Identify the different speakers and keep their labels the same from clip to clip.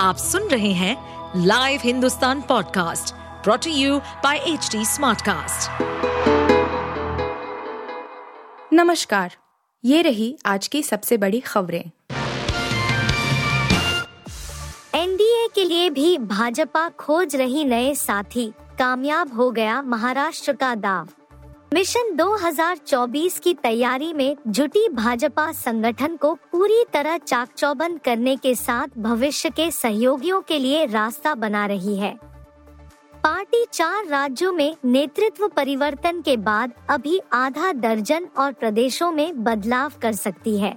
Speaker 1: आप सुन रहे हैं live Hindustan podcast brought you by H Smartcast.
Speaker 2: नमस्कार ये रही आज की सबसे बड़ी खबरें
Speaker 3: एनडीए के लिए भी भाजपा खोज रही नए साथी कामयाब हो गया महाराष्ट्र का दाव मिशन 2024 की तैयारी में जुटी भाजपा संगठन को पूरी तरह चाक चौबंद करने के साथ भविष्य के सहयोगियों के लिए रास्ता बना रही है। पार्टी चार राज्यों में नेतृत्व परिवर्तन के बाद अभी आधा दर्जन और प्रदेशों में बदलाव कर सकती है।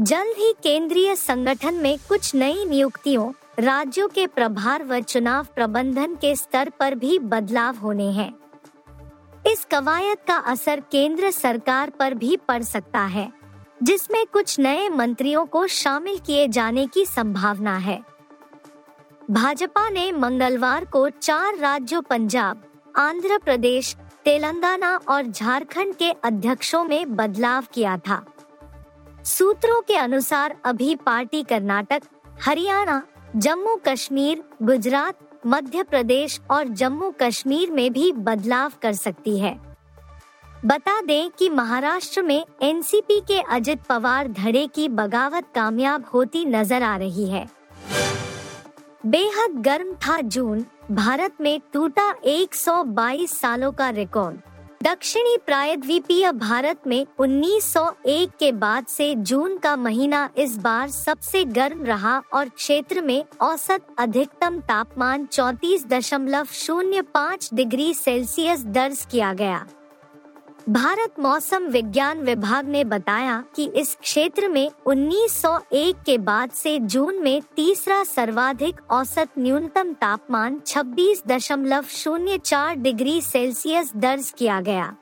Speaker 3: जल्द ही केंद्रीय संगठन में कुछ नई नियुक्तियों, राज्यों के प्रभार व चुनाव प्रबंधन के स्तर पर भी बदलाव होने हैं। इस कवायद का असर केंद्र सरकार पर भी पड़ सकता है, जिसमें कुछ नए मंत्रियों को शामिल किए जाने की संभावना है। भाजपा ने मंगलवार को चार राज्यों पंजाब, आंध्र प्रदेश, तेलंगाना और झारखंड के अध्यक्षों में बदलाव किया था। सूत्रों के अनुसार अभी पार्टी कर्नाटक, हरियाणा, जम्मू कश्मीर, गुजरात मध्य प्रदेश और जम्मू कश्मीर में भी बदलाव कर सकती है। बता दें कि महाराष्ट्र में एनसीपी के अजित पवार धड़े की बगावत कामयाब होती नज़र आ रही है। बेहद गर्म था जून, भारत में टूटा 122 सालों का रिकॉर्ड। दक्षिणी प्रायद्वीपीय भारत में 1901 के बाद से जून का महीना इस बार सबसे गर्म रहा और क्षेत्र में औसत अधिकतम तापमान चौतीस दशमलव शून्य पाँच डिग्री सेल्सियस दर्ज किया गया। भारत मौसम विज्ञान विभाग ने बताया कि इस क्षेत्र में 1901 के बाद से जून में तीसरा सर्वाधिक औसत न्यूनतम तापमान छब्बीस दशमलव शून्य चार डिग्री सेल्सियस दर्ज किया गया।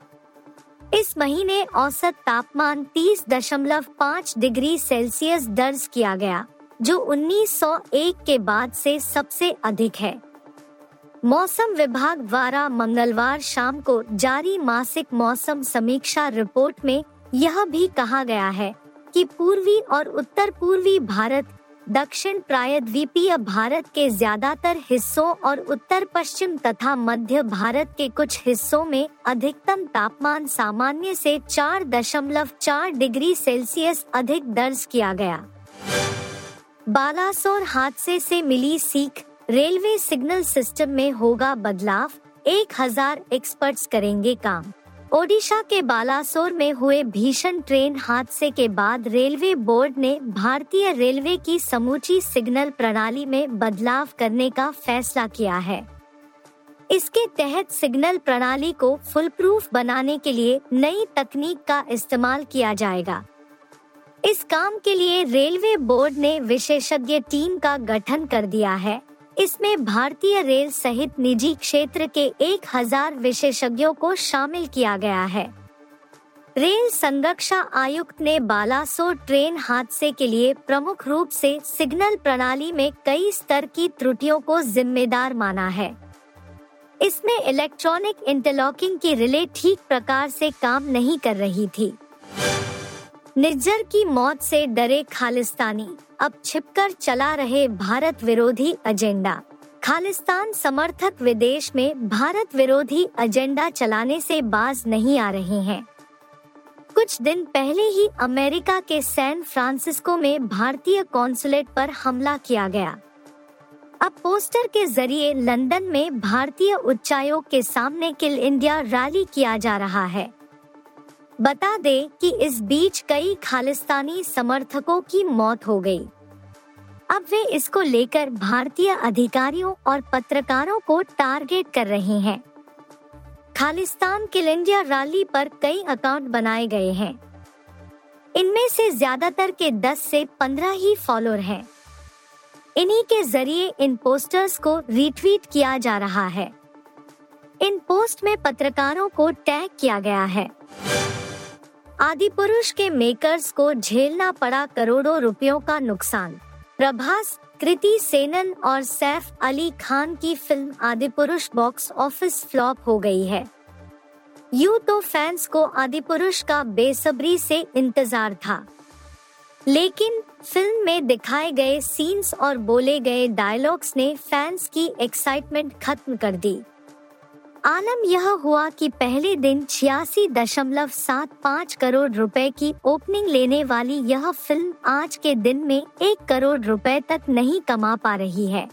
Speaker 3: इस महीने औसत तापमान तीस दशमलव पाँच डिग्री सेल्सियस दर्ज किया गया, जो 1901 के बाद से सबसे अधिक है। मौसम विभाग द्वारा मंगलवार शाम को जारी मासिक मौसम समीक्षा रिपोर्ट में यह भी कहा गया है कि पूर्वी और उत्तर पूर्वी भारत, दक्षिण प्रायद्वीपीय भारत के ज़्यादातर हिस्सों और उत्तर पश्चिम तथा मध्य भारत के कुछ हिस्सों में अधिकतम तापमान सामान्य से चार दशमलव चार डिग्री सेल्सियस अधिक दर्ज किया गया। बालासोर हादसे से मिली सीख रेलवे सिग्नल सिस्टम में होगा बदलाव, एक हज़ार एक्सपर्ट्स करेंगे काम। ओडिशा के बालासोर में हुए भीषण ट्रेन हादसे के बाद रेलवे बोर्ड ने भारतीय रेलवे की समूची सिग्नल प्रणाली में बदलाव करने का फैसला किया है। इसके तहत सिग्नल प्रणाली को फुल प्रूफ बनाने के लिए नई तकनीक का इस्तेमाल किया जाएगा। इस काम के लिए रेलवे बोर्ड ने विशेषज्ञ टीम का गठन कर दिया है। इसमें भारतीय रेल सहित निजी क्षेत्र के एक हज़ार विशेषज्ञों को शामिल किया गया है। रेल संरक्षा आयुक्त ने बालासोर ट्रेन हादसे के लिए प्रमुख रूप से सिग्नल प्रणाली में कई स्तर की त्रुटियों को जिम्मेदार माना है। इसमें इलेक्ट्रॉनिक इंटरलॉकिंग की रिले ठीक प्रकार से काम नहीं कर रही थी। निज्जर की मौत से डरे खालिस्तानी। अब छिपकर चला रहे भारत विरोधी एजेंडा। खालिस्तान समर्थक विदेश में भारत विरोधी एजेंडा चलाने से बाज नहीं आ रहे हैं। कुछ दिन पहले ही अमेरिका के सैन फ्रांसिस्को में भारतीय कॉन्सुलेट पर हमला किया गया। अब पोस्टर के ज़रिए लंदन में भारतीय उच्चायोग के सामने किल इंडिया रैली किया जा रहा है। बता दे कि इस बीच कई खालिस्तानी समर्थकों की मौत हो गई। अब वे इसको लेकर भारतीय अधिकारियों और पत्रकारों को टारगेट कर रहे हैं खालिस्तान किल इंडिया रैली पर कई अकाउंट बनाए गए हैं इनमें से ज़्यादातर के 10 से 15 ही फॉलोअर हैं। इन्हीं के ज़रिए इन पोस्टर्स को रीट्वीट किया जा रहा है इन पोस्ट में पत्रकारों को टैग किया गया है आदि पुरुष के मेकर्स को झेलना पड़ा करोड़ों रुपयों का नुकसान। प्रभास, कृति सेनन और सैफ अली खान की फ़िल्म आदि पुरुष बॉक्स ऑफ़िस फ्लॉप हो गई है। यू तो फैंस को आदि पुरुष का बेसब्री से इंतज़ार था। लेकिन फ़िल्म में दिखाए गए सीन्स और बोले गए डायलॉग्स ने फैंस की एक्साइटमेंट खत्म कर दी। आलम यह हुआ कि पहले दिन छियासी दशमलव सात पाँच करोड़ रुपए की ओपनिंग लेने वाली यह फ़िल्म आज के दिन में एक करोड़ रुपए तक नहीं कमा पा रही है।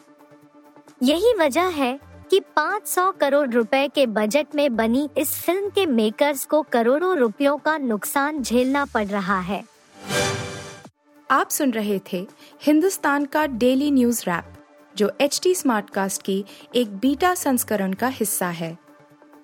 Speaker 3: यही वजह है कि 500 करोड़ रुपए के बजट में बनी इस फ़िल्म के मेकर्स को करोड़ों रुपयों का नुकसान झेलना पड़ रहा है।
Speaker 2: आप सुन रहे थे हिंदुस्तान का डेली न्यूज़ रैप, जो एच टी स्मार्टकास्ट की एक बीटा संस्करण का हिस्सा है।